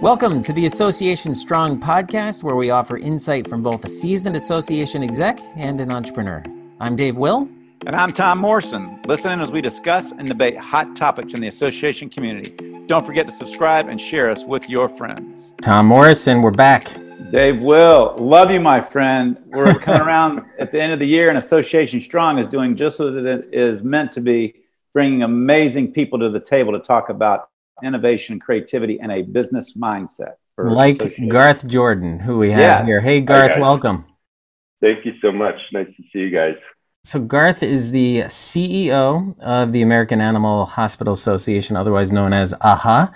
Welcome to the Association Strong podcast, where we offer insight from both a seasoned association exec and an entrepreneur. I'm Dave Will. And I'm Tom Morrison. Listen in as we discuss and debate hot topics in the association community. Don't forget to subscribe and share us with your friends. Tom Morrison, we're back. Dave Will, love you, my friend. We're coming around at the end of the year, and Association Strong is doing just what it is meant to be, bringing amazing people to the table to talk about innovation, creativity, and a business mindset. like Garth Jordan, who we have yes. here. Hey, Garth, Hi, welcome. Thank you so much. Nice to see you guys. So, Garth is the CEO of the American Animal Hospital Association, otherwise known as AHA.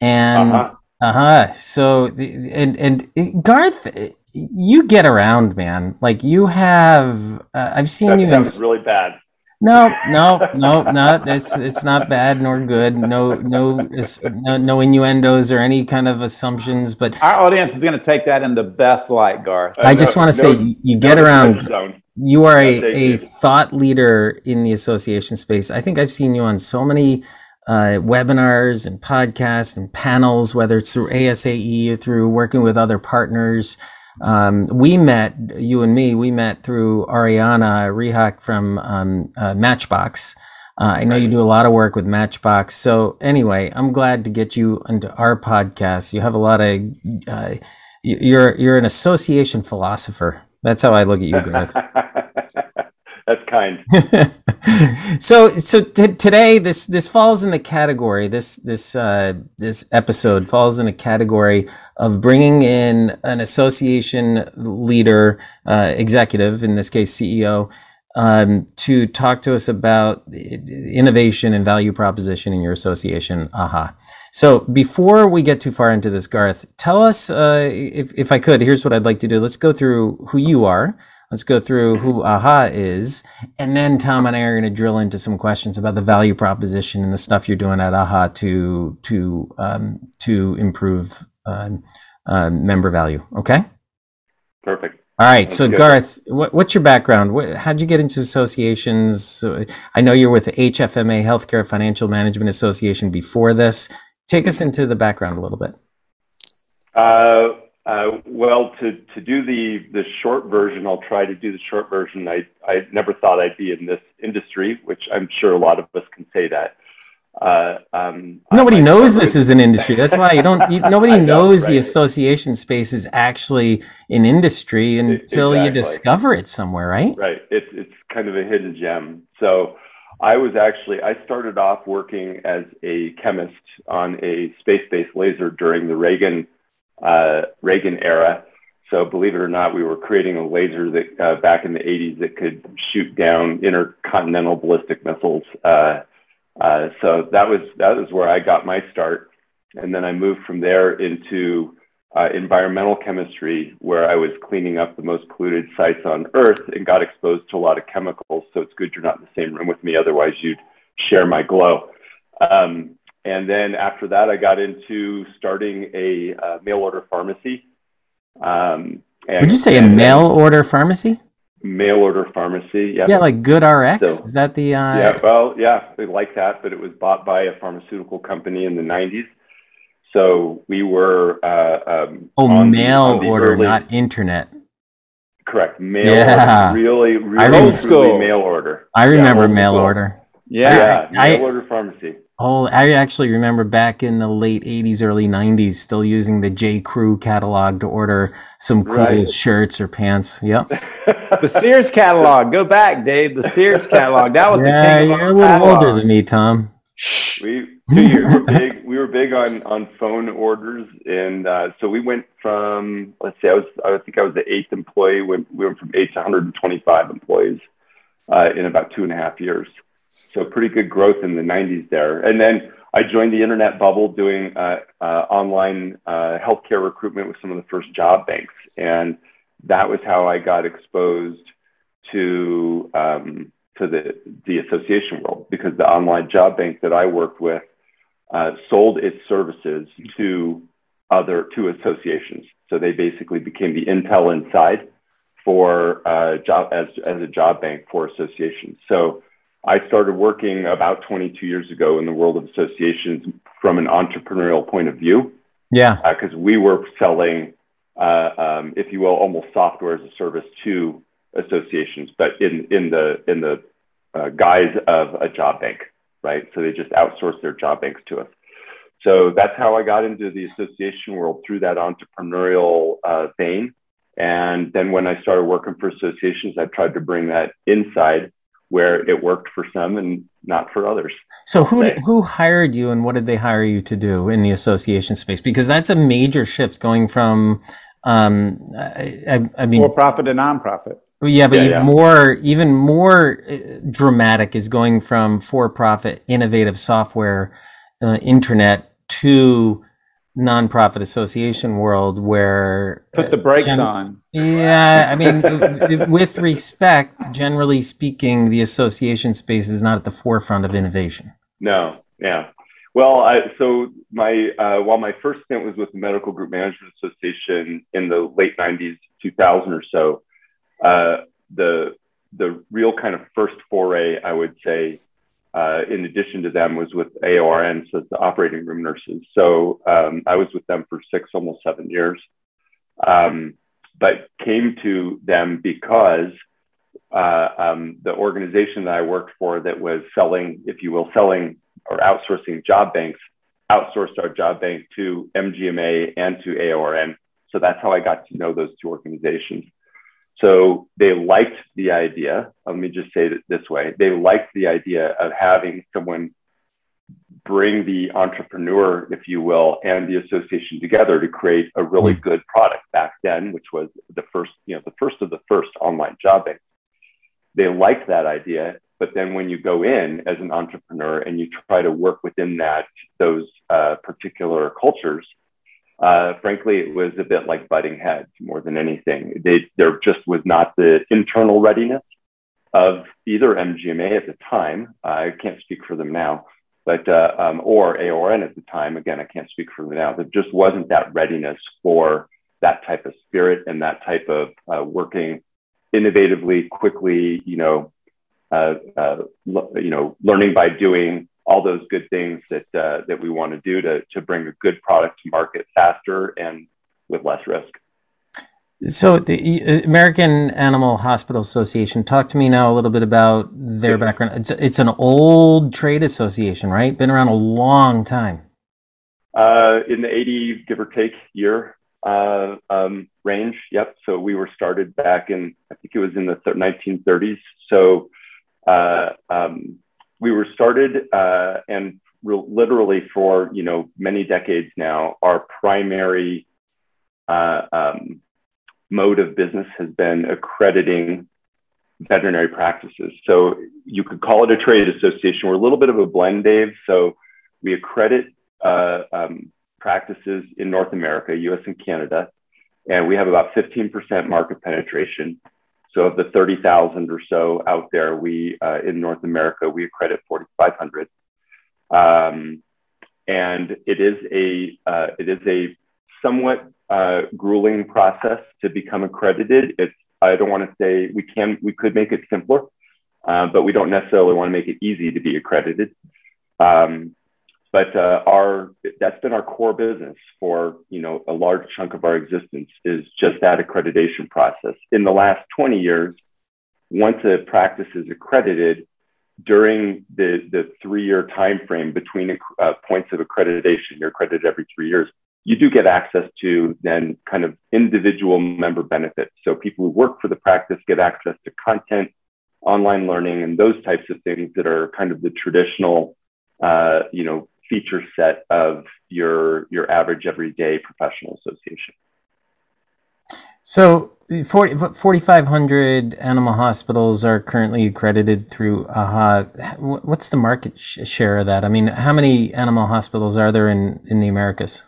And uh-huh. Uh-huh. So and and Garth, you get around, man. Like you have, uh, I've seen that you. That was really bad. No, no, no, not it's it's not bad nor good. No, no, no, no innuendos or any kind of assumptions. But our audience is going to take that in the best light, Garth. I, just want to no, say you get no around. You are a, a thought leader in the association space. I think I've seen you on so many uh, webinars and podcasts and panels, whether it's through ASAE or through working with other partners. Um, we met, you and me, we met through Ariana Rehak from um, uh, Matchbox. Uh, I know you do a lot of work with Matchbox. So anyway, I'm glad to get you into our podcast. You have a lot of, uh, you're, you're an association philosopher. That's how I look at you, Garth. That's kind. so, so t- today this this falls in the category. This this uh, this episode falls in a category of bringing in an association leader, uh, executive, in this case CEO, um, to talk to us about innovation and value proposition in your association. AAHA. So before we get too far into this, Garth, tell us uh, if if I could. Here's what I'd like to do. Let's go through who you are Let's go through who AHA is. And then Tom and I are going to drill into some questions about the value proposition and the stuff you're doing at AHA to, to, um, to improve uh, uh, member value. Okay? Perfect. All right. so, good. Garth, what, what's your background? What, how'd you get into associations? I know you're with the HFMA Healthcare Financial Management Association before this. Take us into the background a little bit. Uh, uh, well, to, to do the, the short version, I'll try to do the short version. I, I never thought I'd be in this industry, which I'm sure a lot of us can say that. Uh, um, nobody knows this is an industry. That's why you don't. You, nobody know, knows right? the association space is actually an industry until exactly. you discover it somewhere, right? Right. It's it's kind of a hidden gem. So, I was actually I started off working as a chemist on a space-based laser during the Reagan uh, Reagan era. So believe it or not, we were creating a laser that uh, back in the 80s that could shoot down intercontinental ballistic missiles. Uh, uh, so that was that was where I got my start, and then I moved from there into uh, environmental chemistry, where I was cleaning up the most polluted sites on Earth and got exposed to a lot of chemicals. So it's good you're not in the same room with me, otherwise you'd share my glow. Um, and then after that, I got into starting a uh, mail order pharmacy. Um, and, Would you say a mail order pharmacy? Mail order pharmacy, yeah. Yeah, like GoodRx. So, Is that the? Uh... Yeah, well, yeah, they like that, but it was bought by a pharmaceutical company in the '90s. So we were. Uh, um, oh, mail the, the order, early... not internet. Correct, mail. Yeah, order, really, really, old school mail order. I remember yeah, mail order. Yeah, yeah, mail I, order pharmacy. Oh, I actually remember back in the late 80s, early 90s, still using the J. Crew catalog to order some cool right. shirts or pants. Yep. the Sears catalog. Go back, Dave. The Sears catalog. That was yeah, the king you're a little catalog. older than me, Tom. We, we were big. We were big on on phone orders, and uh, so we went from let's see, I was I think I was the eighth employee. When we went from eight to 125 employees uh, in about two and a half years. So pretty good growth in the 90s there. And then I joined the internet bubble doing uh, uh, online uh, healthcare recruitment with some of the first job banks. And that was how I got exposed to, um, to the, the association world because the online job bank that I worked with uh, sold its services to other, to associations. So they basically became the Intel inside for uh, job as, as a job bank for associations. So I started working about 22 years ago in the world of associations from an entrepreneurial point of view. Yeah. Because uh, we were selling, uh, um, if you will, almost software as a service to associations, but in in the in the uh, guise of a job bank, right? So they just outsource their job banks to us. So that's how I got into the association world through that entrepreneurial uh, vein. And then when I started working for associations, I tried to bring that inside where it worked for some and not for others. So who did, who hired you and what did they hire you to do in the association space? Because that's a major shift going from um, I, I, I mean for profit to nonprofit. Yeah, but yeah, even yeah. more even more uh, dramatic is going from for-profit innovative software uh, internet to nonprofit association world where put the brakes gen- on. Yeah, I mean, with respect, generally speaking, the association space is not at the forefront of innovation. No, yeah. Well, I, so my uh, while my first stint was with the Medical Group Management Association in the late '90s, 2000 or so, uh, the the real kind of first foray, I would say, uh, in addition to them, was with AORN, so the operating room nurses. So um, I was with them for six, almost seven years, um, but came to them because uh, um, the organization that I worked for that was selling, if you will, selling or outsourcing job banks, outsourced our job bank to MGMA and to AORN. So that's how I got to know those two organizations. So they liked the idea. Let me just say it this way they liked the idea of having someone bring the entrepreneur, if you will, and the association together to create a really hmm. good product back then, which was the first, you know, the first of the first online job. They liked that idea, but then when you go in as an entrepreneur and you try to work within that those uh, particular cultures, uh, frankly, it was a bit like butting heads more than anything. They, there just was not the internal readiness of either MGMA at the time. I can't speak for them now, but uh, um, or AORN at the time. Again, I can't speak for them now. There just wasn't that readiness for that type of spirit and that type of uh, working innovatively, quickly. You know, uh, uh, you know, learning by doing all those good things that uh, that we want to do to to bring a good product to market faster and with less risk. So the American Animal Hospital Association, talk to me now a little bit about their background. It's, it's an old trade association, right? Been around a long time. Uh, in the 80, give or take, year uh, um, range. Yep. So we were started back in, I think it was in the 1930s. So uh, um, we were started uh, and re- literally for you know many decades now, our primary uh, um, mode of business has been accrediting veterinary practices. So you could call it a trade association. We're a little bit of a blend, Dave. So we accredit uh, um, practices in North America, US and Canada, and we have about 15% market penetration. So of the 30,000 or so out there, we uh, in North America, we accredit 4,500. Um, and it is a uh, it is a somewhat uh, grueling process to become accredited. It's I don't want to say we can we could make it simpler, uh, but we don't necessarily want to make it easy to be accredited. Um, but uh, our that's been our core business for you know a large chunk of our existence is just that accreditation process. In the last 20 years once a practice is accredited during the, the three-year time frame between uh, points of accreditation you're accredited every three years you do get access to then kind of individual member benefits. So people who work for the practice get access to content online learning and those types of things that are kind of the traditional uh, you know feature set of your your average everyday professional association. So 4,500 animal hospitals are currently accredited through AHA. What's the market share of that? I mean, how many animal hospitals are there in, in the Americas?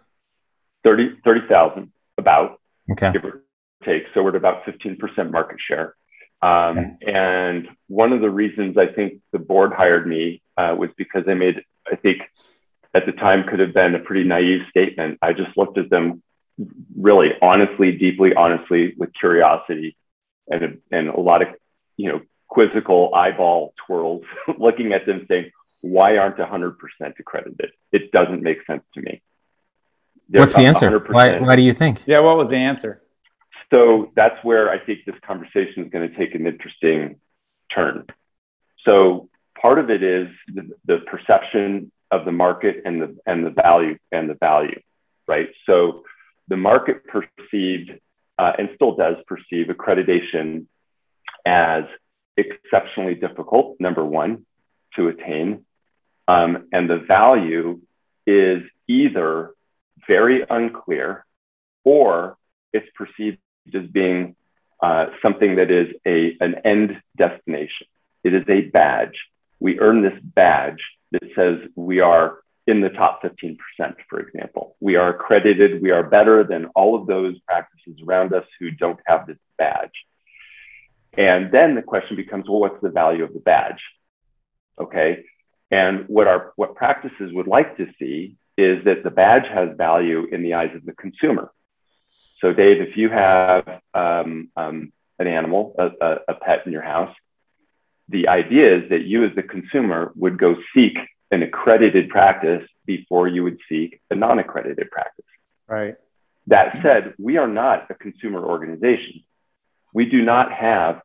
30,000 30, about, okay. give or take. So we're at about 15% market share. Um, okay. And one of the reasons I think the board hired me uh, was because I made, I think, at the time could have been a pretty naive statement. I just looked at them really honestly, deeply honestly, with curiosity and a, and a lot of, you know, quizzical eyeball twirls, looking at them saying, why aren't 100% accredited? It doesn't make sense to me. What's the answer? Why, why do you think? Yeah, what was the answer? So that's where I think this conversation is going to take an interesting turn. So part of it is the, the perception of the market and the and the value and the value, right? So the market perceived uh, and still does perceive accreditation as exceptionally difficult. Number one, to attain, um, and the value is either very unclear or it's perceived as being uh, something that is a, an end destination. It is a badge. We earn this badge that says we are in the top 15%, for example. We are accredited, we are better than all of those practices around us who don't have this badge. And then the question becomes well, what's the value of the badge? Okay. And what our what practices would like to see is that the badge has value in the eyes of the consumer. So, Dave, if you have um, um, an animal, a, a, a pet in your house, the idea is that you, as the consumer, would go seek an accredited practice before you would seek a non accredited practice. Right. That said, we are not a consumer organization. We do not have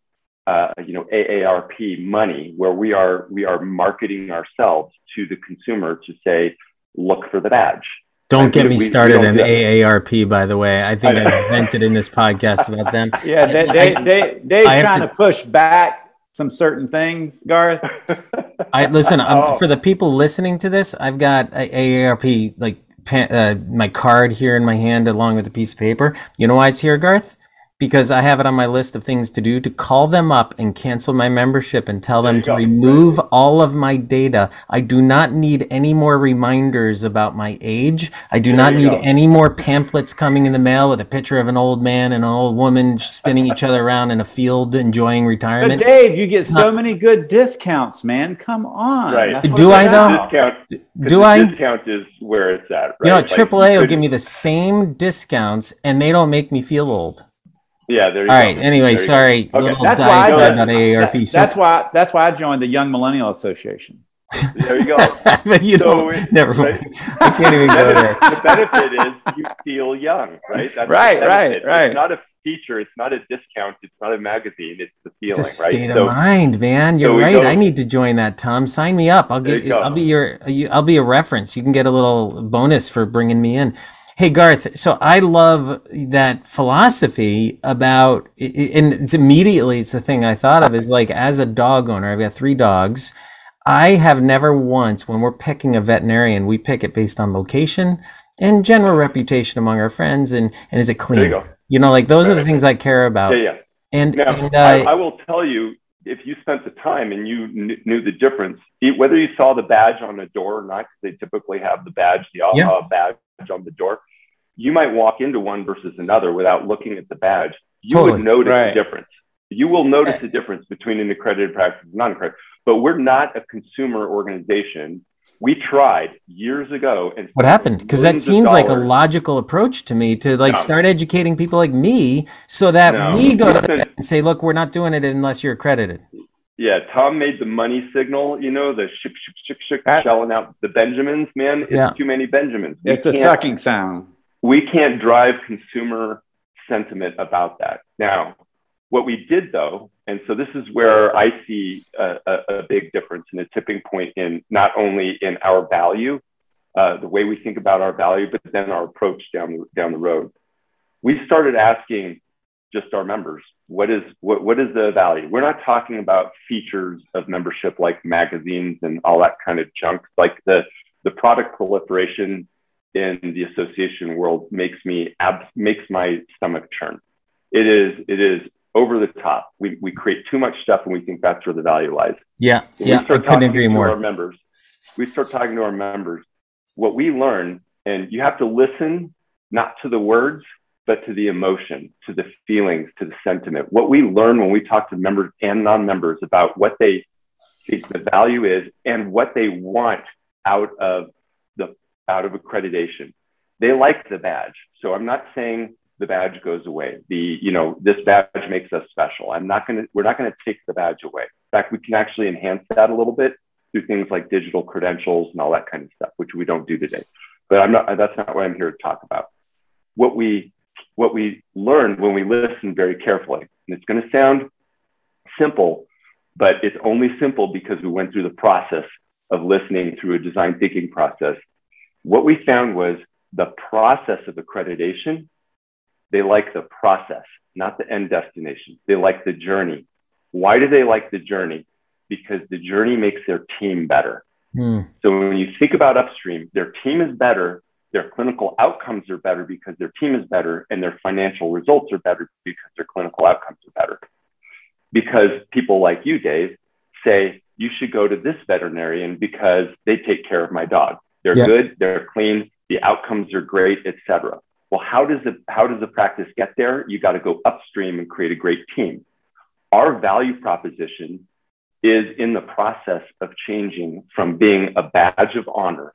uh, you know AARP money where we are we are marketing ourselves to the consumer to say look for the badge. Don't get me started on AARP, by the way. I think I have vented in this podcast about them. Yeah, they, they, they, they're trying to, to, push back some certain things, Garth. I listen oh. for the people listening to this. I've got a AARP like uh, my card here in my hand along with a piece of paper. You know why it's here, Garth? Because I have it on my list of things to do to call them up and cancel my membership and tell them to go. remove all of my data. I do not need any more reminders about my age. I do there not need go. any more pamphlets coming in the mail with a picture of an old man and an old woman spinning each other around in a field enjoying retirement. But Dave, you get so not... many good discounts, man. Come on. Right. Do I though? Discount, do I? Discount is where it's at. Right? You know, AAA like, will give me the same discounts and they don't make me feel old. Yeah, there you All go. right. Anyway, sorry. Okay. That's why I joined, about AARP. That, so, that's why that's why I joined the Young Millennial Association. There you go. but you so don't. We, never right? I can't even go there. The benefit is you feel young, right? That's right, right, right. It's not a feature. It's not a discount. It's not a magazine. It's the feeling, it's a right? state so, of mind, man. You're so right. I need to join that, Tom. Sign me up. I'll get. I'll be your. I'll be a reference. You can get a little bonus for bringing me in. Hey Garth, so I love that philosophy about, and it's immediately it's the thing I thought of is like as a dog owner, I've got three dogs. I have never once, when we're picking a veterinarian, we pick it based on location and general reputation among our friends, and and is it clean? You, you, know, like those right. are the things I care about. Yeah, yeah. And, now, and uh, I, I, will tell you, if you spent the time and you kn- knew the difference, whether you saw the badge on the door or not, because they typically have the badge, the AAHA yeah. Uh, badge on the door, you might walk into one versus another without looking at the badge. You totally. would notice right. the difference. You will notice the difference between an accredited practice and non-accredited. But we're not a consumer organization. We tried years ago, and what happened? Because that seems like a logical approach to me to like no. start educating people like me, so that no. we go to them and say, "Look, we're not doing it unless you're accredited." Yeah, Tom made the money signal. You know, the shik shik shik shik, shelling out the Benjamins. Man, it's yeah. too many Benjamins. We it's a sucking sound we can't drive consumer sentiment about that. Now, what we did though, and so this is where I see a, a, a big difference and a tipping point in not only in our value, uh, the way we think about our value, but then our approach down the, down the road. We started asking just our members, what is what, what is the value? We're not talking about features of membership like magazines and all that kind of junk, like the the product proliferation in the association world makes me ab- makes my stomach churn. It is it is over the top. We, we create too much stuff and we think that's where the value lies. Yeah, when yeah, I couldn't agree more. Our members, we start talking to our members. What we learn, and you have to listen not to the words, but to the emotion, to the feelings, to the sentiment. What we learn when we talk to members and non-members about what they think the value is and what they want out of the out of accreditation. They like the badge. So I'm not saying the badge goes away. The, you know, this badge makes us special. I'm not going to, we're not going to take the badge away. In fact, we can actually enhance that a little bit through things like digital credentials and all that kind of stuff, which we don't do today. but I'm not. That's not what I'm here to talk about. What we what we learned when we listened very carefully, and it's going to sound simple, but it's only simple because we went through the process of listening through a design thinking process. What we found was the process of accreditation. They like the process, not the end destination. They like the journey. Why do they like the journey? Because the journey makes their team better. Mm. So when you think about upstream, their team is better, their clinical outcomes are better because their team is better, and their financial results are better because their clinical outcomes are better. Because people like you, Dave, say, you should go to this veterinarian because they take care of my dog. They're good, they're clean, the outcomes are great, etc. Well, how does it how does the practice get there? You got to go upstream and create a great team. Our value proposition is in the process of changing from being a badge of honor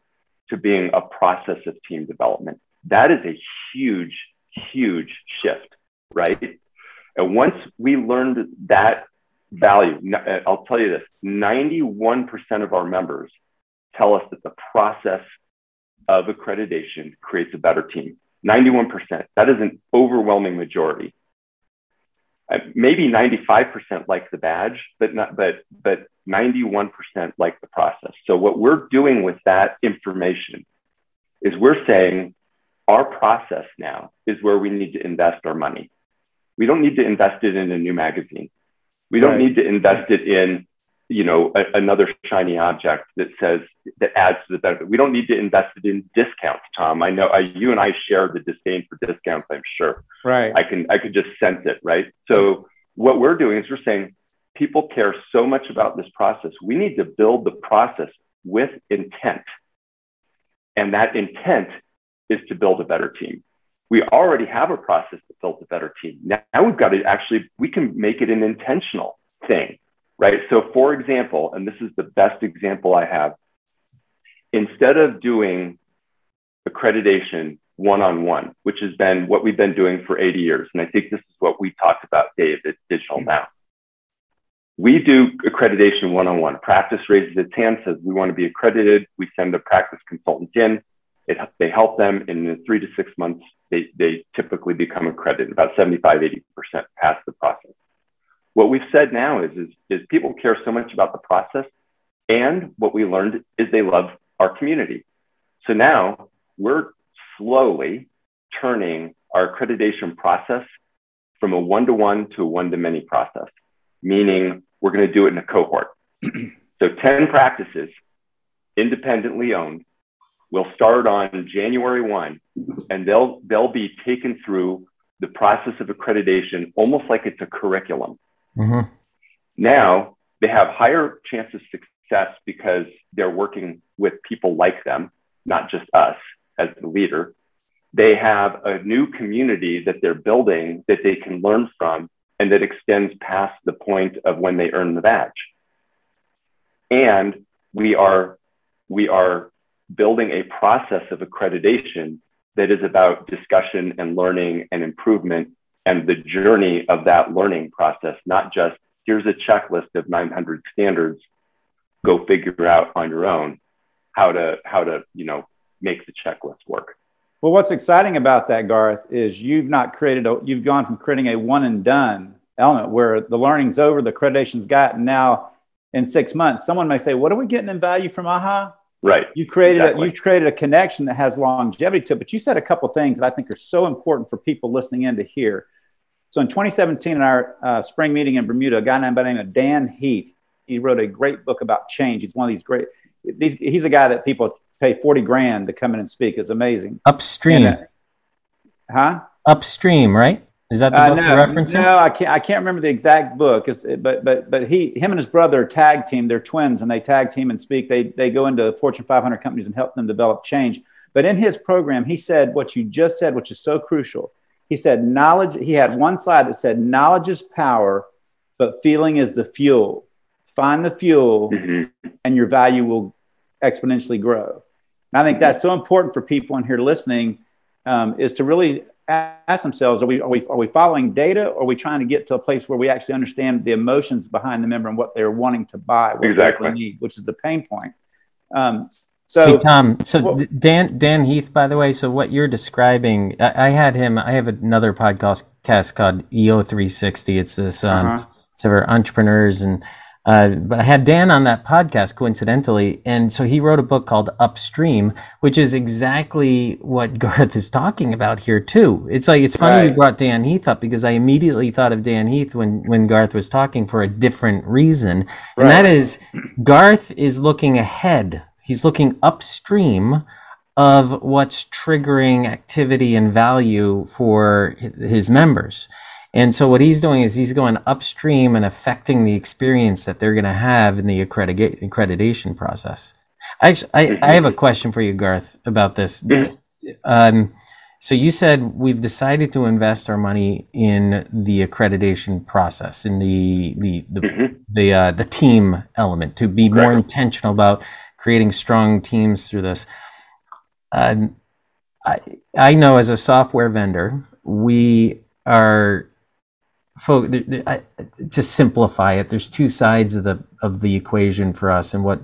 to being a process of team development. That is a huge, huge shift, right? And once we learned that value, I'll tell you this 91% of our members tell us that the process of accreditation creates a better team. 91%. That is an overwhelming majority. Uh, maybe 95% like the badge, but not, but, but 91% like the process. So what we're doing with that information is we're saying our process now is where we need to invest our money. We don't need to invest it in a new magazine. We don't right. need to invest it in you know, a, another shiny object that says that adds to the benefit. We don't need to invest it in discounts, Tom. I know I, you and I share the disdain for discounts. I'm sure. Right. I can I could just sense it. Right. So what we're doing is we're saying people care so much about this process. We need to build the process with intent, and that intent is to build a better team. We already have a process that builds a better team. Now, now we've got to actually we can make it an intentional thing right? So, for example, and this is the best example I have, instead of doing accreditation one on one, which has been what we've been doing for 80 years, and I think this is what we talked about, Dave, at Digital mm-hmm. Now. We do accreditation one on one. Practice raises its hand, says we want to be accredited. We send a practice consultant in. It, they help them, and in three to six months, they, they typically become accredited, about 75, 80% pass the process what we've said now is, is, is people care so much about the process. And what we learned is they love our community. So now we're slowly turning our accreditation process from a one to one to a one to many process, meaning we're going to do it in a cohort. so 10 practices independently owned will start on January 1 and they'll they'll be taken through the process of accreditation almost like it's a curriculum. Mm-hmm. Now they have higher chance of success because they're working with people like them, not just us as the leader. They have a new community that they're building that they can learn from and that extends past the point of when they earn the badge. And we are, we are building a process of accreditation that is about discussion and learning and improvement and the journey of that learning process, not just here's a checklist of 900 standards, go figure out on your own how to how to you know make the checklist work. Well, what's exciting about that, Garth, is you've not created a you've gone from creating a one and done element where the learning's over, the accreditation's got, and now in six months, someone may say, "What are we getting in value from AAHA?" Right. You created exactly. a, you created a connection that has longevity to it. But you said a couple things that I think are so important for people listening in to hear. So in 2017, in our uh, spring meeting in Bermuda, a guy named by the name of Dan Heath, he wrote a great book about change. He's one of these great. These, he's a guy that people pay 40 grand to come in and speak. It's amazing. Upstream. And, uh, huh? Upstream, right? Is that the uh, book no, you're referencing? No, I can't. I can't remember the exact book. But but but he, him, and his brother tag team. They're twins, and they tag team and speak. They they go into Fortune 500 companies and help them develop change. But in his program, he said what you just said, which is so crucial. He said, knowledge, he had one slide that said, knowledge is power, but feeling is the fuel. Find the fuel, mm-hmm. and your value will exponentially grow. And I think that's so important for people in here listening um, is to really ask themselves, are we, are, we, are we following data or are we trying to get to a place where we actually understand the emotions behind the member and what they're wanting to buy, what exactly. they need, which is the pain point. Um, So, hey, Tom. So well, Dan Dan Heath, by the way. So what you're describing, I, I had him. I have another podcast cast called EO360. It's this. Um, uh-huh. It's for entrepreneurs and. Uh, but I had Dan on that podcast coincidentally, and so he wrote a book called Upstream, which is exactly what Garth is talking about here too. It's like it's funny right. you brought Dan Heath up because I immediately thought of Dan Heath when when Garth was talking for a different reason, and right. that is Garth is looking ahead He's looking upstream of what's triggering activity and value for his members. And so what he's doing is he's going upstream and affecting the experience that they're going to have in the accreditation process. Actually, I, I have a question for you, Garth, about this. Um, so you said we've decided to invest our money in the accreditation process, in the the the mm-hmm. the, uh, the team element, to be more intentional about creating strong teams through this. Uh, I I know as a software vendor, we are folk to simplify it. There's two sides of the of the equation for us, and what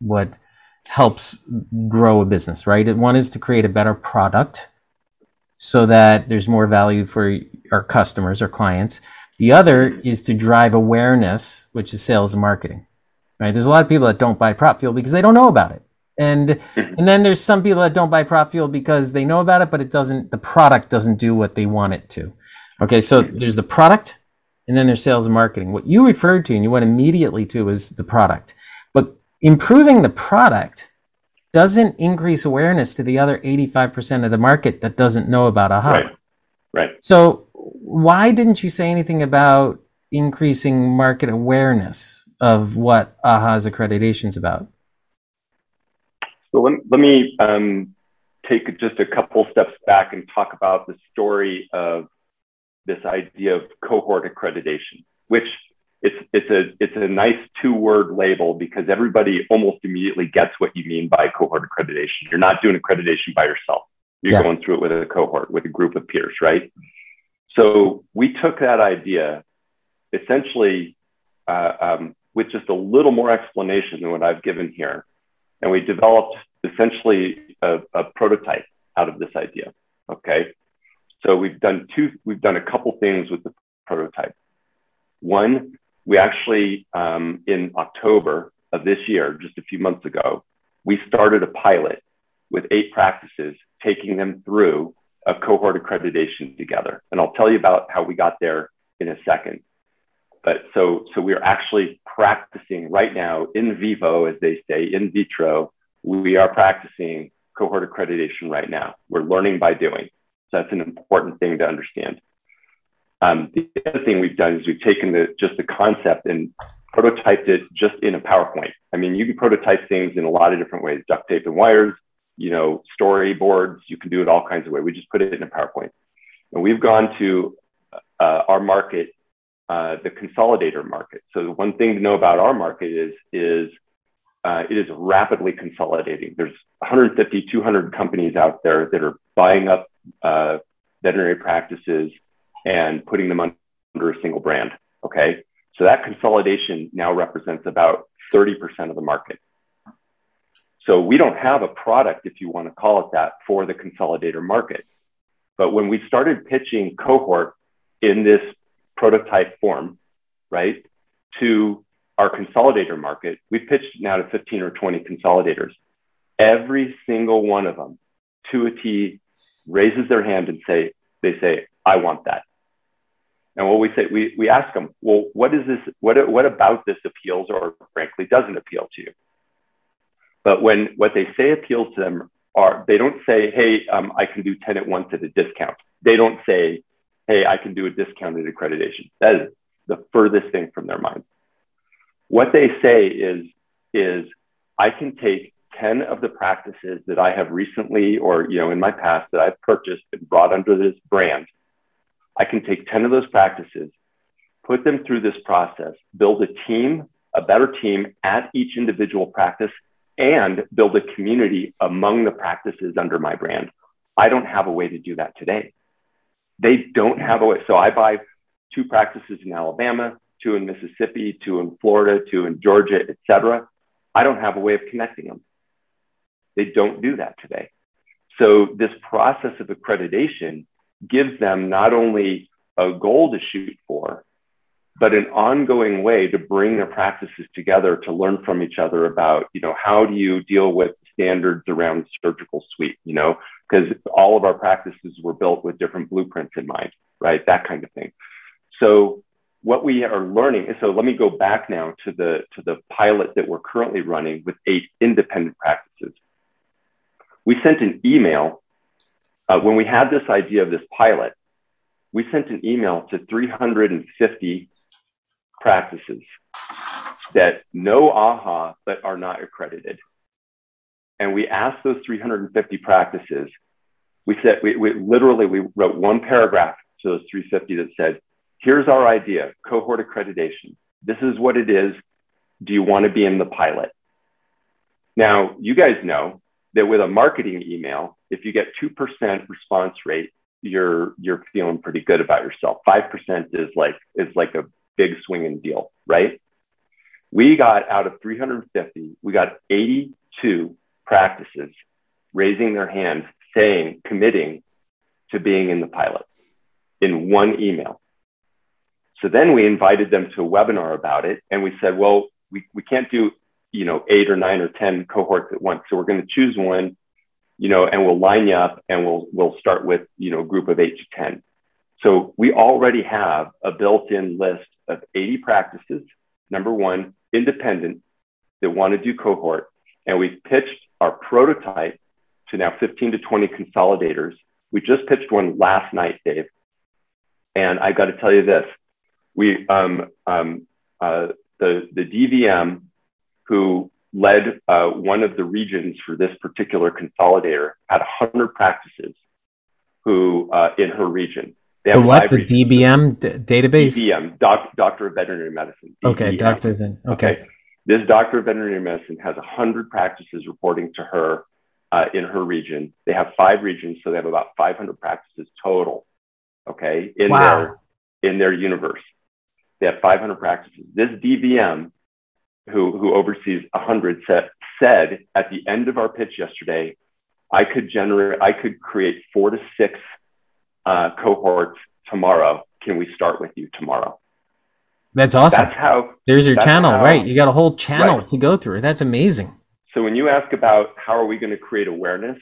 what helps grow a business, right? One is to create a better product so that there's more value for our customers or clients. The other is to drive awareness, which is sales and marketing. Right? There's a lot of people that don't buy Propfuel because they don't know about it. And mm-hmm. and then there's some people that don't buy Propfuel because they know about it, but it doesn't the product doesn't do what they want it to. Okay, so mm-hmm. there's the product and then there's sales and marketing. What you referred to and you went immediately to is the product. But improving the product doesn't increase awareness to the other 85% of the market that doesn't know about AHA. Right. Right. So why didn't you say anything about increasing market awareness of what AHA's accreditation is about? So let, let me um, take just a couple steps back and talk about the story of this idea of cohort accreditation, which it's it's a it's a nice two word label because everybody almost immediately gets what you mean by cohort accreditation. You're not doing accreditation by yourself. You're yeah. going through it with a cohort, with a group of peers, right? So we took that idea essentially uh, um, with just a little more explanation than what I've given here, and we developed essentially a, a prototype out of this idea. Okay, so we've done two. We've done a couple things with the prototype. One, we actually, um, in October of this year, just a few months ago, we started a pilot with eight practices, taking them through a cohort accreditation together. And I'll tell you about how we got there in a second. But so, so we're actually practicing right now in vivo, as they say, in vitro. We are practicing cohort accreditation right now. We're learning by doing. So that's an important thing to understand. Um, the other thing we've done is we've taken the, just the concept and prototyped it just in a PowerPoint. I mean, you can prototype things in a lot of different ways, duct tape and wires, you know, storyboards, you can do it all kinds of ways. We just put it in a PowerPoint. And we've gone to uh, our market, uh, the consolidator market. So the one thing to know about our market is, is uh, it is rapidly consolidating. There's 150, 200 companies out there that are buying up uh, veterinary practices and putting them under a single brand. Okay. So that consolidation now represents about 30% of the market. So we don't have a product, if you want to call it that, for the consolidator market. But when we started pitching cohort in this prototype form, right, to our consolidator market, we pitched now to 15 or 20 consolidators. Every single one of them to a T raises their hand and say, they say, I want that. And what we say, we, we ask them, well, what is this? What, what about this appeals or frankly doesn't appeal to you? But when what they say appeals to them are, they don't say, hey, um, I can do 10 at once at a discount. They don't say, hey, I can do a discounted accreditation. That is the furthest thing from their mind. What they say is, is I can take 10 of the practices that I have recently or you know in my past that I've purchased and brought under this brand I can take 10 of those practices, put them through this process, build a team, a better team at each individual practice, and build a community among the practices under my brand. I don't have a way to do that today. They don't have a way. So I buy two practices in Alabama, two in Mississippi, two in Florida, two in Georgia, et cetera. I don't have a way of connecting them. They don't do that today. So this process of accreditation gives them not only a goal to shoot for, but an ongoing way to bring their practices together to learn from each other about, you know, how do you deal with standards around surgical suite, you know, because all of our practices were built with different blueprints in mind, right? That kind of thing. So what we are learning, so let me go back now to the to the pilot that we're currently running with eight independent practices. We sent an email uh, when we had this idea of this pilot. We sent an email to 350 practices that know AHA but are not accredited. And we asked those 350 practices, we said, we, we literally, we wrote one paragraph to those 350 that said, here's our idea, cohort accreditation. This is what it is. Do you want to be in the pilot? Now, you guys know that with a marketing email, if you get 2% response rate, you're, you're feeling pretty good about yourself. 5% is like, is like a big swinging deal, right? We got out of 350, we got 82 practices raising their hands, saying, committing to being in the pilot in one email. So then we invited them to a webinar about it. And we said, well, we, we can't do, you know, eight or nine or 10 cohorts at once. So we're going to choose one, you know, and we'll line you up and we'll, we'll start with, you know, a group of eight to 10. So we already have a built-in list of 80 practices, number one, independent that want to do cohort. And we've pitched our prototype to now 15 to 20 consolidators. We just pitched one last night, Dave. And I got to tell you this, we, um, um, uh, the, the DVM who led uh, one of the regions for this particular consolidator had 100 practices who uh, in her region the what? The DBM d- database? DBM, doc, Doctor of Veterinary Medicine. DBM. Okay, Doctor of okay. okay. This Doctor of Veterinary Medicine has 100 practices reporting to her uh, in her region. They have five regions, so they have about 500 practices total. Okay, in wow. their in their universe, they have 500 practices. This DVM, who who oversees 100, said said at the end of our pitch yesterday, I could generate, I could create four to six uh, cohorts tomorrow. Can we start with you tomorrow? That's awesome. That's how. There's your channel, how, right? You got a whole channel right. to go through. That's amazing. So when you ask about how are we going to create awareness,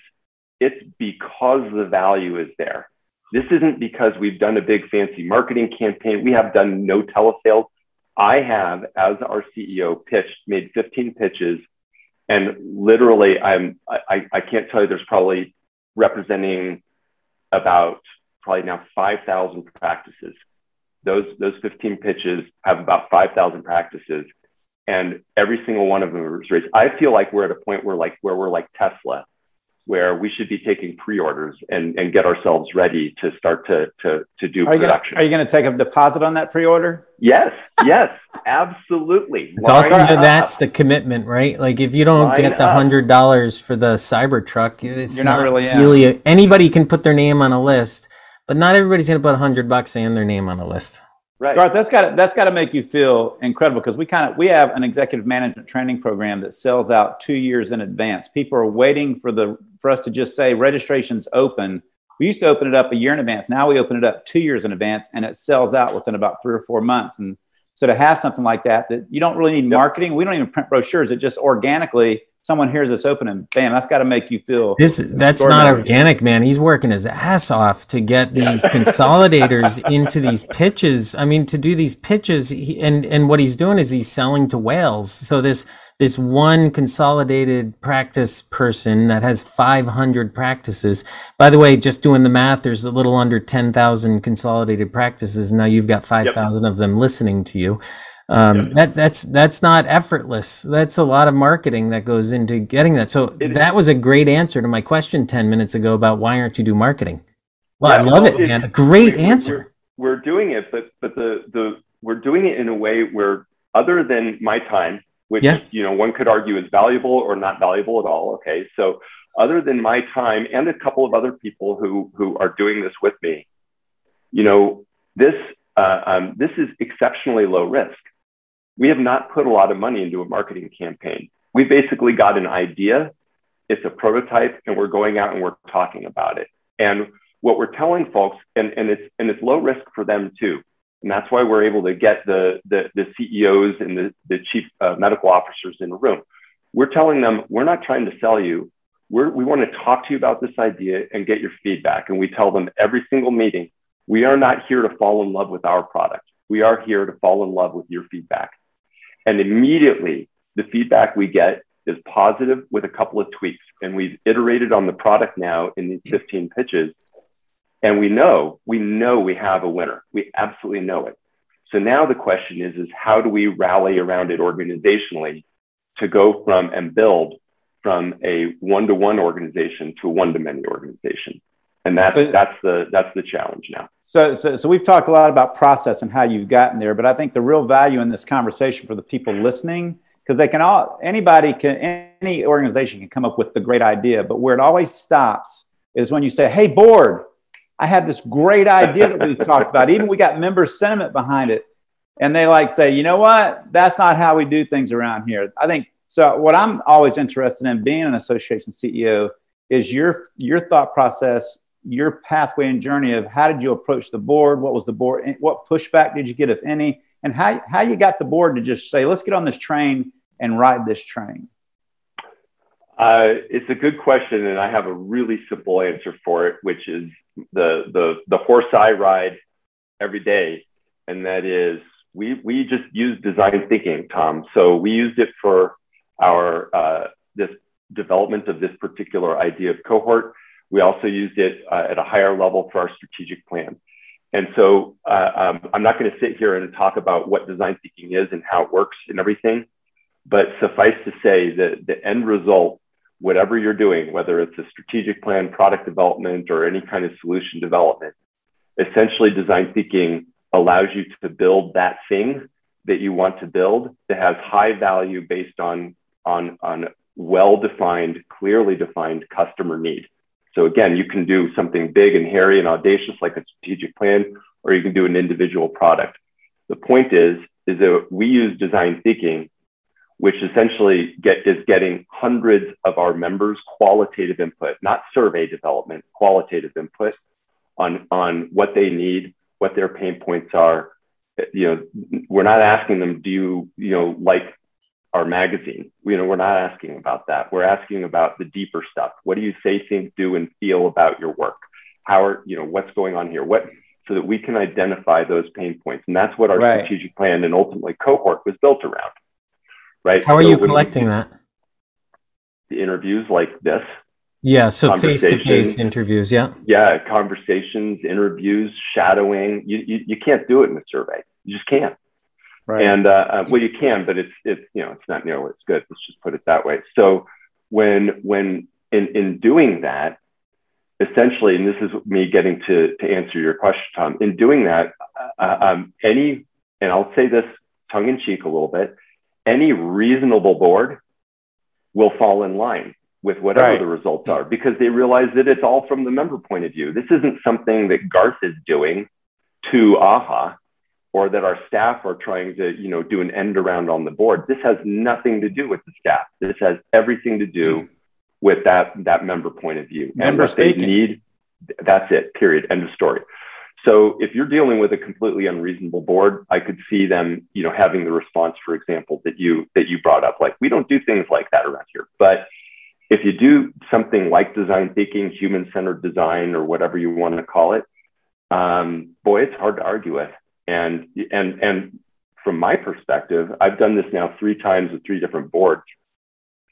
it's because the value is there. This isn't because we've done a big fancy marketing campaign. We have done no telesales. I have, as our CEO, pitched, made 15 pitches, and literally, I'm I, I can't tell you. There's probably representing about probably now 5,000 practices. Those, those 15 pitches have about 5,000 practices and every single one of them is raised. I feel like we're at a point where like, where we're like Tesla, where we should be taking pre-orders and, and get ourselves ready to start to, to, to do are production. Gonna, are you going to take a deposit on that pre-order? Yes, yes, absolutely. It's also that's the commitment, right? Like if you don't Line get the hundred dollars for the Cybertruck, it's You're not, not really, really a, anybody can put their name on a list but not everybody's going to put a hundred bucks and their name on a list. Right. Garth, that's got that's got to make you feel incredible because we kind of we have an executive management training program that sells out two years in advance. People are waiting for the for us to just say registration's open. We used to open it up a year in advance. Now we open it up two years in advance, and it sells out within about three or four months. And so to have something like that, that you don't really need marketing. We don't even print brochures. It just organically someone hears this open and bam, that's got to make you feel. This that's not organic, man. He's working his ass off to get these consolidators into these pitches. I mean, to do these pitches, he, and and what he's doing is he's selling to whales. So this this one consolidated practice person that has 500 practices. By the way, just doing the math, there's a little under 10,000 consolidated practices. Now you've got 5,000 yep. of them listening to you. Um, yeah. That that's that's not effortless. That's a lot of marketing that goes into getting that. So it that is. was a great answer to my question ten minutes ago about why aren't you do marketing? Well, yeah, I love well, it, man. A great we, answer. We're, we're, doing it, but but the the we're doing it in a way where other than my time, which yeah. you know one could argue is valuable or not valuable at all. Okay, so other than my time and a couple of other people who who are doing this with me, you know this uh, um, this is exceptionally low risk we have not put a lot of money into a marketing campaign. We basically got an idea it's a prototype, and we're going out and we're talking about it. And what we're telling folks, and, and it's and it's low risk for them too. And that's why we're able to get the, the, the CEOs and the, the chief uh, medical officers in the room. We're telling them, we're not trying to sell you. We're, we want to talk to you about this idea and get your feedback. And we tell them every single meeting, we are not here to fall in love with our product. We are here to fall in love with your feedback. And immediately, the feedback we get is positive with a couple of tweaks. And we've iterated on the product now in these 15 pitches. And we know, we know we have a winner. We absolutely know it. So now the question is, is how do we rally around it organizationally to go from and build from a one-to-one organization to a one-to-many organization? And that's, so, that's the, that's the challenge now. So, so, so we've talked a lot about process and how you've gotten there, but I think the real value in this conversation for the people listening because they can all anybody can any organization can come up with the great idea but where it always stops is when you say hey board i had this great idea that we talked about. Even we got member sentiment behind it and they like say you know what? That's not how we do things around here. I think so what i'm always interested in being an association ceo is your your thought process your pathway and journey of how did you approach the board what was the board what pushback did you get if any and how, how you got the board to just say, let's get on this train and ride this train? Uh, it's a good question, and I have a really simple answer for it, which is the the the horse I ride every day, and that is we we just use design thinking, Tom. So we used it for our uh, this development of this particular idea of cohort. We also used it uh, at a higher level for our strategic plan. And so uh, um, I'm not going to sit here and talk about what design thinking is and how it works and everything, but suffice to say that the end result, whatever you're doing, whether it's a strategic plan, product development, or any kind of solution development, essentially design thinking allows you to build that thing that you want to build that has high value based on, on, on well-defined, clearly defined customer need. So again, you can do something big and hairy and audacious like a strategic plan, or you can do an individual product. The point is, is that we use design thinking, which essentially get, is getting hundreds of our members qualitative input, not survey development, qualitative input on, on what they need, what their pain points are. You know, we're not asking them, do you, you know, like our magazine. You know, we're not asking about that. We're asking about the deeper stuff. What do you say, think, do, and feel about your work? How are, you know, what's going on here? What, so that we can identify those pain points. And that's what our right. strategic plan and ultimately cohort was built around. Right. How are so you collecting that? The interviews like this. Yeah. So face to face interviews. Yeah. Yeah. Conversations, interviews, shadowing. You, you, you can't do it in a survey. You just can't. Right. And uh, uh, well, you can, but it's it's you know it's not nearly as good. Let's just put it that way. So when when in in doing that, essentially, and this is me getting to to answer your question, Tom. In doing that, uh, uh um, any and I'll say this tongue in cheek a little bit, any reasonable board will fall in line with whatever right. the results are because they realize that it's all from the member point of view. This isn't something that Garth is doing to AHA or that our staff are trying to, you know, do an end around on the board. This has nothing to do with the staff. This has everything to do with that that member point of view member and what they need. That's it. Period. End of story. So if you're dealing with a completely unreasonable board, I could see them, you know, having the response, for example, that you that you brought up. Like we don't do things like that around here. But if you do something like design thinking, human-centered design, or whatever you want to call it, um, boy, it's hard to argue with. And, and, and from my perspective, I've done this now three times with three different boards.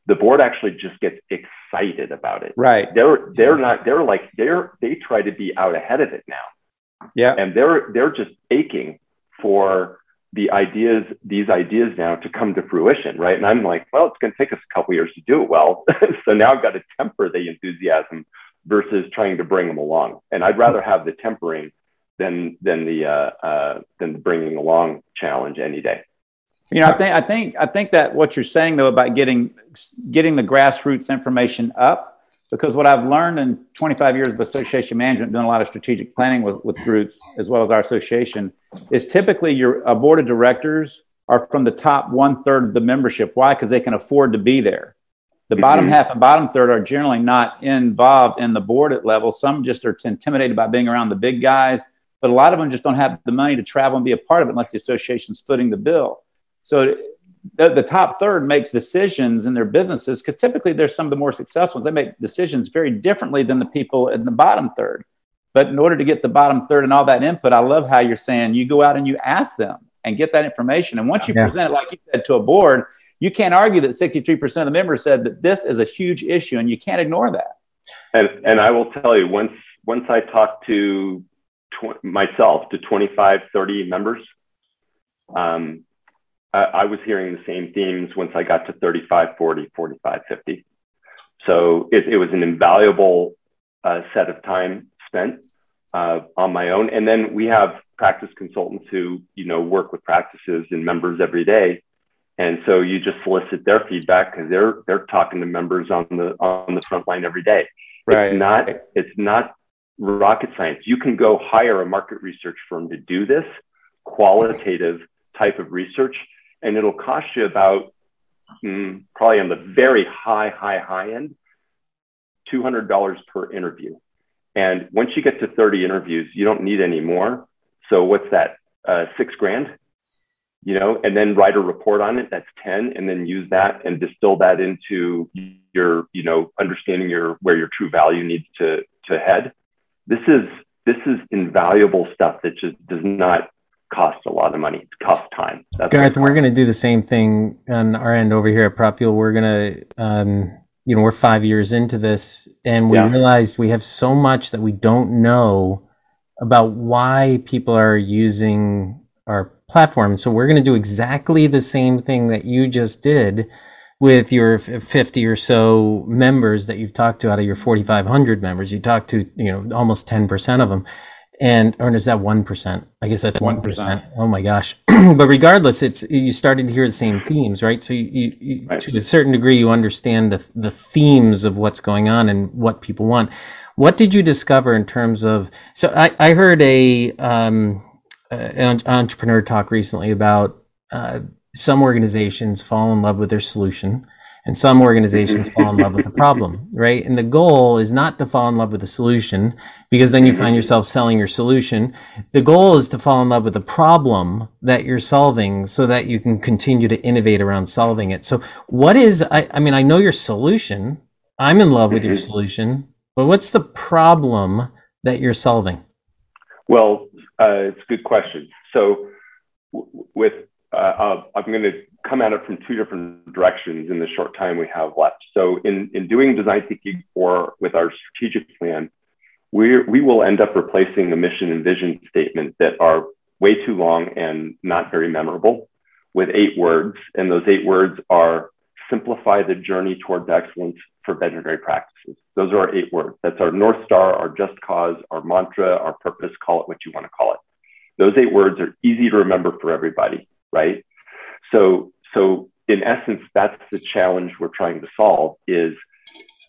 The board actually just gets excited about it. Right. They're, they're not, they're like, they're, they try to be out ahead of it now. Yeah. And they're, they're just aching for the ideas, these ideas now to come to fruition. Right. And I'm like, well, it's going to take us a couple years to do it well. so now I've got to temper the enthusiasm versus trying to bring them along. And I'd rather mm. have the tempering than than the uh, uh, than the bringing along challenge any day. You know, I think I think I think that what you're saying though about getting getting the grassroots information up, because what I've learned in 25 years of association management, doing a lot of strategic planning with, with groups as well as our association, is typically your a board of directors are from the top one third of the membership. Why? Because they can afford to be there. The mm-hmm. bottom half and bottom third are generally not involved in the board at level. Some just are intimidated by being around the big guys, but a lot of them just don't have the money to travel and be a part of it unless the association's footing the bill. So the, the top third makes decisions in their businesses because typically they're some of the more successful ones. They make decisions very differently than the people in the bottom third. But in order to get the bottom third and all that input, I love how you're saying you go out and you ask them and get that information. And once you yeah. present it, like you said, to a board, you can't argue that 63% of the members said that this is a huge issue and you can't ignore that. And, and I will tell you, once, once I talked to tw- myself to 25, 30 members, um, I, I was hearing the same themes once I got to 35, 40, 45, 50. So it, it was an invaluable uh, set of time spent uh, on my own. And then we have practice consultants who, you know, work with practices and members every day. And so you just solicit their feedback because they're they're talking to members on the on the front line every day. Right. It's not it's not rocket science. You can go hire a market research firm to do this qualitative type of research, and it'll cost you about mm, probably on the very high, high, high end, two hundred dollars per interview. And once you get to 30 interviews, you don't need any more. So what's that? Uh, six grand, you know, and then write a report on it. That's 10, and then use that and distill that into your, you know, understanding your where your true value needs to to head. This is this is invaluable stuff that just does not cost a lot of money. It costs time. That's Gareth, we're going to do the same thing on our end over here at PropFuel. We're going to um, you know, we're five years into this and we yeah. realized we have so much that we don't know about why people are using our platform. So we're going to do exactly the same thing that you just did with your 50 or so members that you've talked to out of your 4,500 members. You talked to, you know, almost 10% of them and or is that 1% i guess that's 1%, 1%. oh my gosh but regardless it's you started to hear the same themes right so you, you right. to a certain degree you understand the, the themes of what's going on and what people want what did you discover in terms of so i, I heard a um, an entrepreneur talk recently about uh, some organizations fall in love with their solution and some organizations fall in love with the problem, right? And the goal is not to fall in love with the solution because then you find yourself selling your solution. The goal is to fall in love with the problem that you're solving so that you can continue to innovate around solving it. So, what is, I, I mean, I know your solution. I'm in love with your mm-hmm. solution, but what's the problem that you're solving? Well, uh, it's a good question. So, w- with uh, I'm going to come at it from two different directions in the short time we have left. So in, in doing design thinking for with our strategic plan, we we will end up replacing the mission and vision statement that are way too long and not very memorable with eight words. And those eight words are simplify the journey towards excellence for veterinary practices. Those are our eight words. That's our North Star, our just cause, our mantra, our purpose, call it what you want to call it. Those eight words are easy to remember for everybody, right? So, so in essence, that's the challenge we're trying to solve is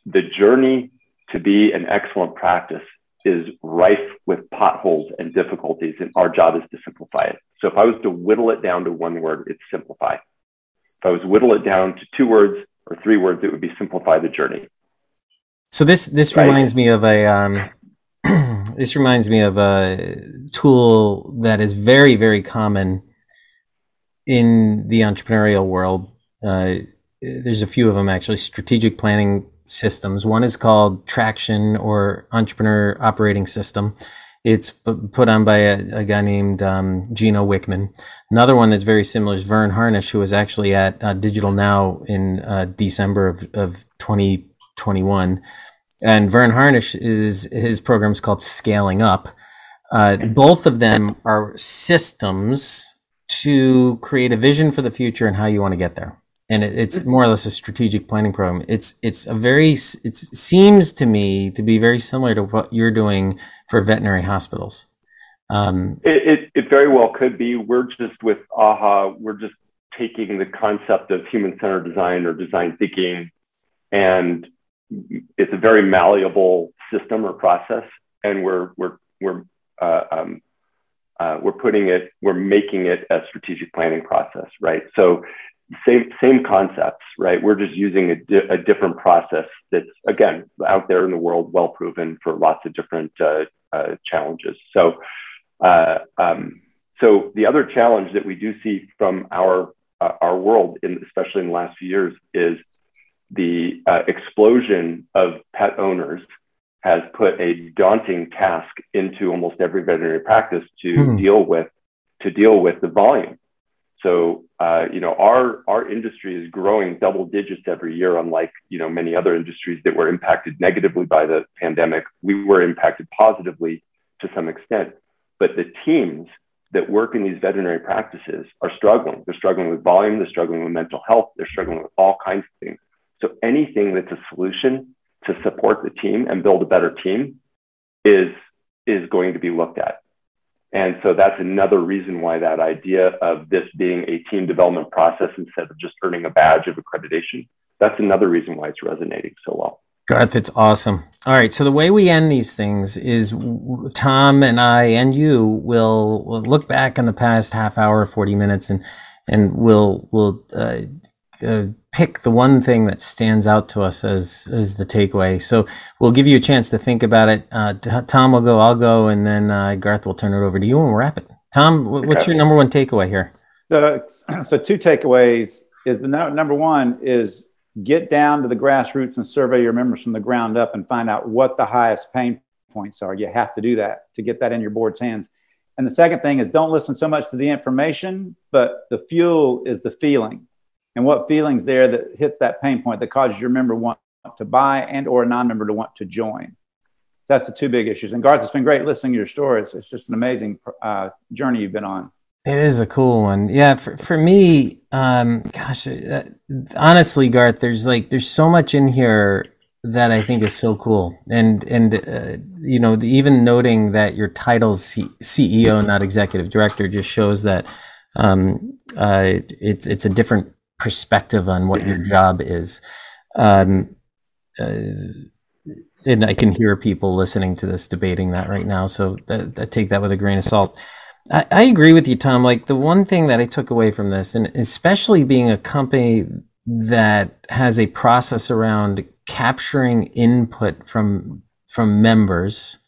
the journey to be an excellent practice is rife with potholes and difficulties, and our job is to simplify it. So if I was to whittle it down to one word, it's simplify. If I was whittle it down to two words or three words, it would be simplify the journey. So this this right? reminds me of a um, this reminds me of a tool that is very very common in the entrepreneurial world, uh, there's a few of them actually, strategic planning systems. One is called Traction or Entrepreneur Operating System. It's put on by a, a guy named um, Gino Wickman. Another one that's very similar is Verne Harnish, who was actually at uh, Digital Now in uh, December of, of 2021. And Verne Harnish is his program is called Scaling Up. Uh, both of them are systems to create a vision for the future and how you want to get there. And it, it's more or less a strategic planning program. It's it's a very it seems to me to be very similar to what you're doing for veterinary hospitals. Um, it, it, it very well could be. We're just with AHA. We're just taking the concept of human centered design or design thinking, and it's a very malleable system or process, and we're we're we're uh, um, uh, we're putting it, we're making it a strategic planning process, right? So same same concepts, right? We're just using a, di- a, different process that's again out there in the world, well proven for lots of different uh, uh, challenges. So, uh, um, so the other challenge that we do see from our uh, our world, in, especially in the last few years, is the uh, explosion of pet owners has put a daunting task into almost every veterinary practice to hmm. deal with to deal with the volume. So uh, you know our our industry is growing double digits every year, unlike you know many other industries that were impacted negatively by the pandemic. We were impacted positively to some extent, but the teams that work in these veterinary practices are struggling. They're struggling with volume. They're struggling with mental health. They're struggling with all kinds of things. So anything that's a solution to support the team and build a better team is is going to be looked at. And so that's another reason why that idea of this being a team development process instead of just earning a badge of accreditation, that's another reason why it's resonating so well. Garth, it's awesome. All right, so the way we end these things is Tom and I and you will look back on the past half hour, forty minutes, and and we'll we'll uh, uh, pick the one thing that stands out to us as as the takeaway. So we'll give you a chance to think about it. Uh, Tom will go, I'll go, and then uh, Garth will turn it over to you and we'll wrap it. Tom, what's your number one takeaway here? So, so two takeaways is the no, number one is get down to the grassroots and survey your members from the ground up and find out what the highest pain points are. You have to do that to get that in your board's hands. And the second thing is don't listen so much to the information, but the fuel is the feeling and what feelings there that hits that pain point that causes your member want to buy and or a non-member to want to join? That's the two big issues. And garth it's been great listening to your stories it's just an amazing uh, journey you've been on. It is a cool one. Yeah for, for me um, gosh uh, honestly garth there's like there's so much in here that i think is so cool. And and uh, you know even noting that your title's C- ceo not executive director just shows that um, uh, it's it's a different perspective on what your job is. Um, uh, and I can hear people listening to this debating that right now. So I take that with a grain of salt. I, I, agree with you, Tom. Like the one thing that I took away from this, and especially being a company that has a process around capturing input from from members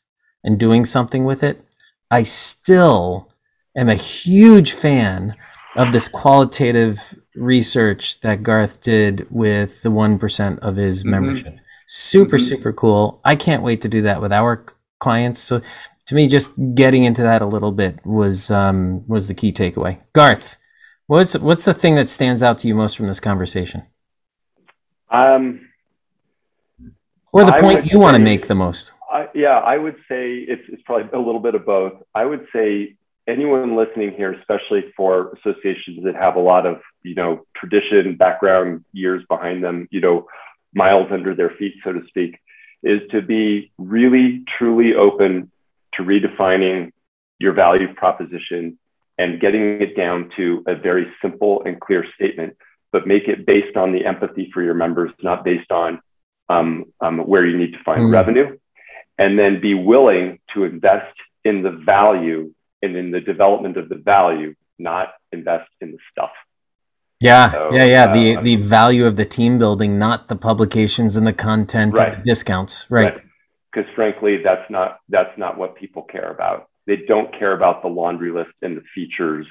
and doing something with it, I still am a huge fan of this qualitative research that Garth did with the 1% of his mm-hmm. membership. Super, mm-hmm. super cool. I can't wait to do that with our clients. So to me, just getting into that a little bit was, um, was the key takeaway. Garth, what's, what's the thing that stands out to you most from this conversation? Um, or the point you want to make the most? I, yeah, I would say it's, it's probably a little bit of both. I would say anyone listening here, especially for associations that have a lot of, you know, tradition, background, years behind them, you know, miles under their feet, so to speak, is to be really, truly open to redefining your value proposition and getting it down to a very simple and clear statement, but make it based on the empathy for your members, not based on um, um, where you need to find mm. revenue. And then be willing to invest in the value and in the development of the value, not invest in the stuff. Yeah, so, yeah, yeah. Uh, the the value of the team building, not the publications and the content right. and the discounts. Right. Because right. frankly, that's not that's not what people care about. They don't care about the laundry list and the features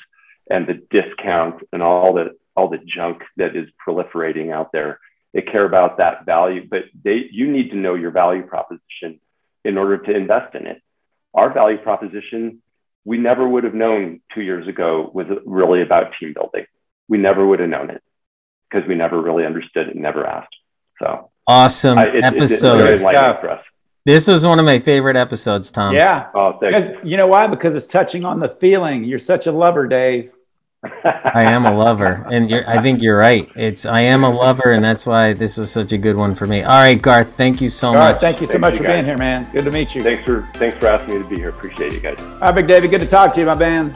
and the discount and all the all the junk that is proliferating out there. They care about that value, but they you need to know your value proposition in order to invest in it. Our value proposition we never would have known two years ago was really about team building. We never would have known it because we never really understood it and never asked. So awesome I, it, episode. It, yeah. This was one of my favorite episodes, Tom. Yeah. Oh, you know why? Because it's touching on the feeling. You're such a lover, Dave. I am a lover, and I think you're right. It's I am a lover, and that's why this was such a good one for me. All right, Garth, thank you so much. thank you so much for being here, man. Good to meet you. Thanks for thanks for asking me to be here. Appreciate you guys. All right, Big David, good to talk to you, my man.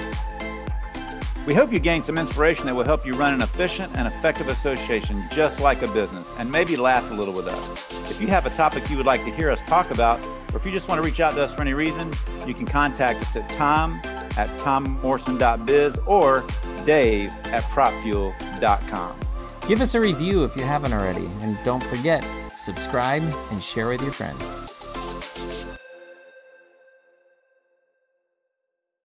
We hope you gain some inspiration that will help you run an efficient and effective association just like a business and maybe laugh a little with us. If you have a topic you would like to hear us talk about, or if you just want to reach out to us for any reason, you can contact us at tom at tommorrison.biz or dave at propfuel.com. Give us a review if you haven't already, and don't forget, subscribe and share with your friends.